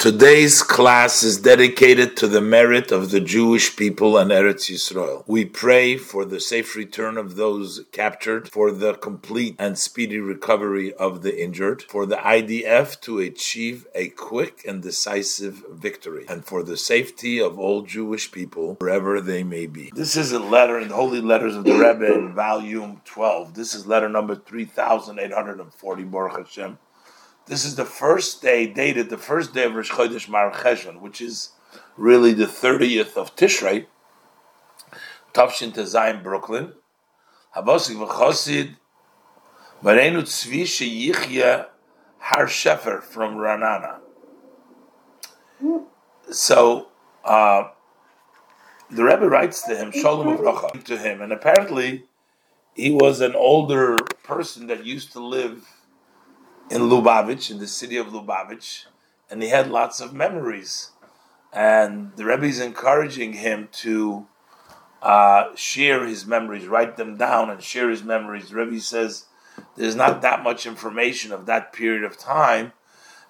Today's class is dedicated to the merit of the Jewish people and Eretz Yisrael. We pray for the safe return of those captured, for the complete and speedy recovery of the injured, for the IDF to achieve a quick and decisive victory, and for the safety of all Jewish people wherever they may be. This is a letter in the Holy Letters of the Rebbe in volume 12. This is letter number 3840, Baruch Hashem. This is the first day, dated the first day of Rosh Chodesh Mar Cheshvan, which is really the 30th of Tishrei, Tavshin Tezayim, Brooklyn. Havosik v'chosid, Marenu Tzvi Sheyichya Har Shefer from Ranana. So, uh, the Rebbe writes to him, Shalom Avrocha, to him, and apparently he was an older person that used to live in Lubavitch, in the city of Lubavitch, and he had lots of memories. And the Rebbe is encouraging him to uh, share his memories, write them down, and share his memories. The Rebbe says there's not that much information of that period of time,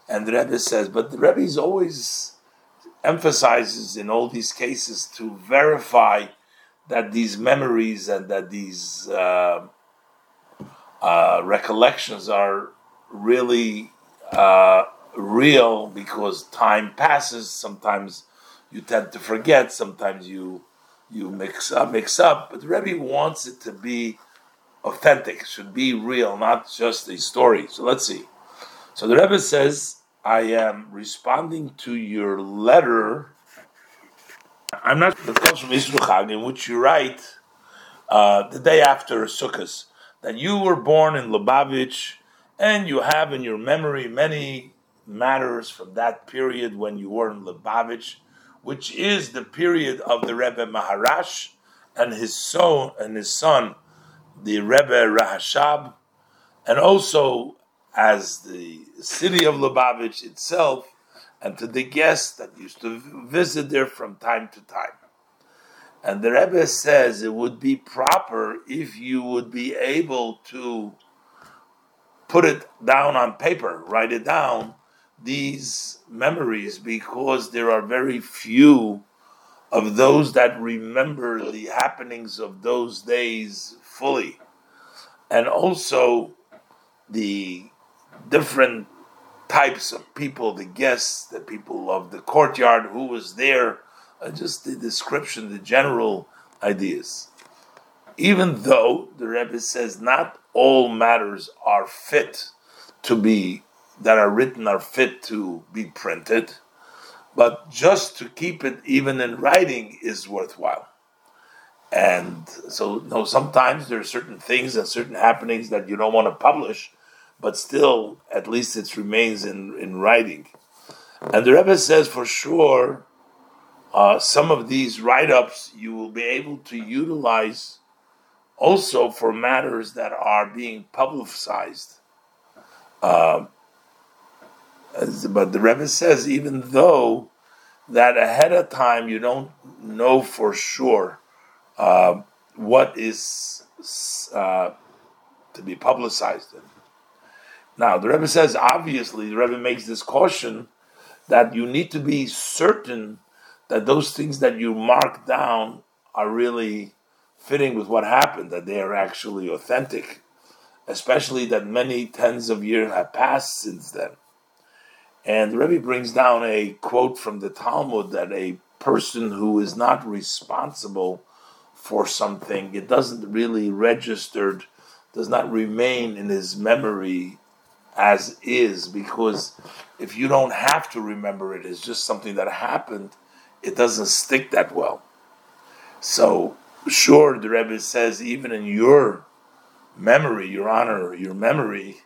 and the Rebbe says, but the Rebbe is always emphasizes in all these cases to verify that these memories and that these uh, uh, recollections are really uh, real because time passes. Sometimes you tend to forget. Sometimes you you mix up, mix up. But the Rebbe wants it to be authentic. It should be real, not just a story. So let's see. So the Rebbe says, "I am responding to your letter." I'm not the comes from Yisrochag, in which you write uh, the day after Sukkot that you were born in Lubavitch and you have in your memory many matters from that period when you were in Lubavitch, which is the period of the Rebbe Maharash and his son and his son, the Rebbe Rashab, and also as the city of Lubavitch itself, and to the guests that used to visit there from time to time. And the Rebbe says it would be proper if you would be able to put it down on paper, write it down, these memories, because there are very few of those that remember the happenings of those days fully. And also the different types of people, the guests, the people of the courtyard, who was there, uh, just the description, the general ideas. Even though the Rebbe says not all matters are fit to be that are written are fit to be printed, but just to keep it even in writing is worthwhile. And so, no, sometimes there are certain things and certain happenings that you don't want to publish, but still, at least it remains in, in writing. And the Rebbe says for sure, uh, some of these write ups you will be able to utilize also for matters that are being publicized. Uh, but the Rebbe says, even though that ahead of time you don't know for sure uh, what is uh, to be publicized. In. Now, the Rebbe says, obviously, the Rebbe makes this caution that you need to be certain that those things that you mark down are really fitting with what happened, that they are actually authentic, especially that many tens of years have passed since then. And the Rebbe brings down a quote from the Talmud that a person who is not responsible for something, it doesn't really registered, does not remain in his memory as is, because if you don't have to remember it, it's just something that happened, it doesn't stick that well. So sure, the Rebbe says, even in your memory, your honor, your memory,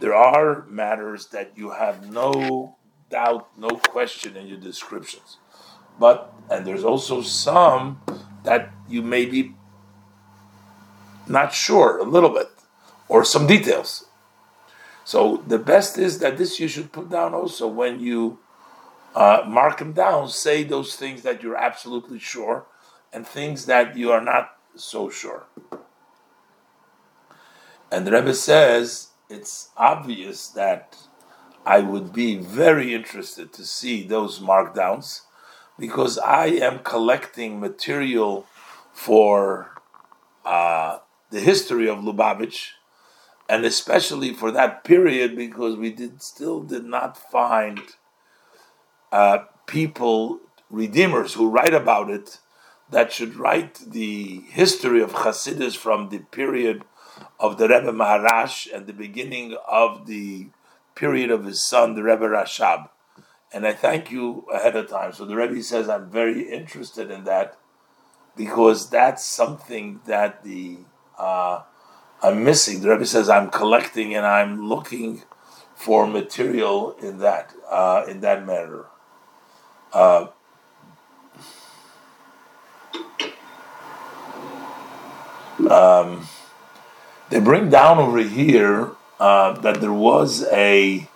there are matters that you have no doubt, no question in your descriptions. But, and there's also some that you may be not sure, a little bit, or some details. So the best is that this you should put down also when you uh, mark them down, say those things that you're absolutely sure and things that you are not so sure. And the Rebbe says it's obvious that I would be very interested to see those markdowns because I am collecting material for uh, the history of Lubavitch, and especially for that period because we did still did not find uh, people redeemers who write about it that should write the history of Hasidus from the period of the Rebbe Maharash and the beginning of the period of his son, the Rebbe Rashab. And I thank you ahead of time. So the Rebbe says, I'm very interested in that because that's something that the uh, I'm missing. The Rebbe says, I'm collecting and I'm looking for material in that uh, in that matter. Uh, um, they bring down over here uh, that there was a,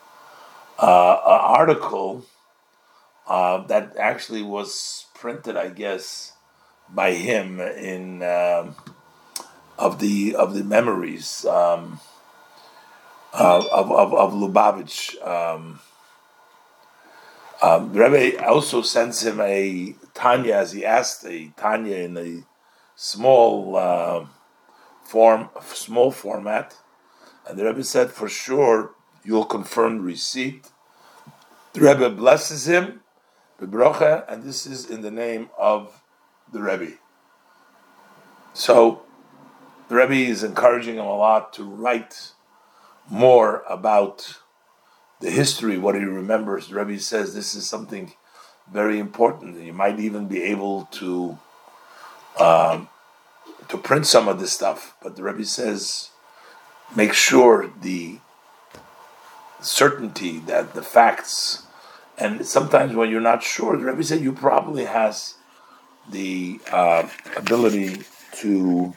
uh, a article uh, that actually was printed, I guess, by him in um, of the of the memories um, of, of, of Lubavitch. Um, um, the Rebbe also sends him a Tanya, as he asked a Tanya in a small uh, form, small format, and the Rebbe said, "For sure, you'll confirm receipt." The Rebbe blesses him, bebrocha, and this is in the name of the Rebbe. So, the Rebbe is encouraging him a lot to write more about the history, what he remembers. The Rebbe says this is something very important. You might even be able to um, to print some of this stuff, but the Rebbe says make sure the certainty that the facts, and sometimes when you're not sure, the Rebbe said you probably has the uh, ability to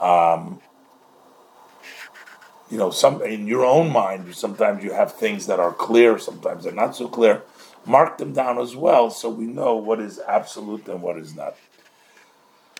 um, you know, some in your own mind, sometimes you have things that are clear, sometimes they're not so clear. Mark them down as well, so we know what is absolute and what is not.